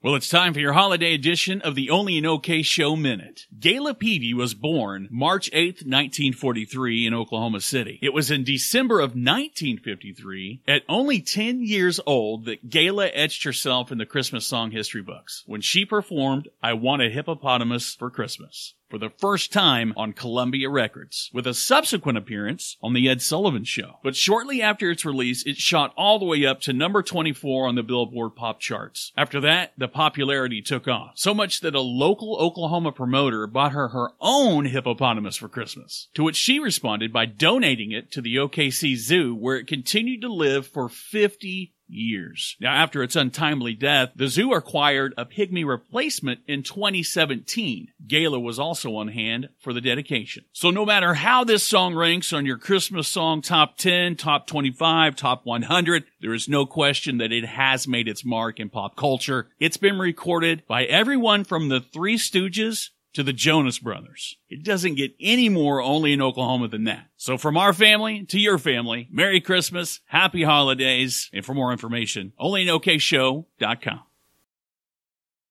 Well, it's time for your holiday edition of the Only an OK Show Minute. Gayla Peevy was born March 8th, 1943 in Oklahoma City. It was in December of 1953, at only 10 years old, that Gayla etched herself in the Christmas song history books when she performed I Want a Hippopotamus for Christmas for the first time on Columbia Records, with a subsequent appearance on The Ed Sullivan Show. But shortly after its release, it shot all the way up to number 24 on the Billboard pop charts. After that, the popularity took off, so much that a local Oklahoma promoter bought her her own hippopotamus for Christmas, to which she responded by donating it to the OKC Zoo, where it continued to live for 50 years. Now, after its untimely death, the zoo acquired a pygmy replacement in 2017. Gayla was also on hand for the dedication. So no matter how this song ranks on your Christmas song top 10, top 25, top 100, there is no question that it has made its mark in pop culture. It's been recorded by everyone from the Three Stooges to the Jonas Brothers. It doesn't get any more only in Oklahoma than that. So from our family to your family, Merry Christmas, Happy Holidays, and for more information, onlyanOKShow.com.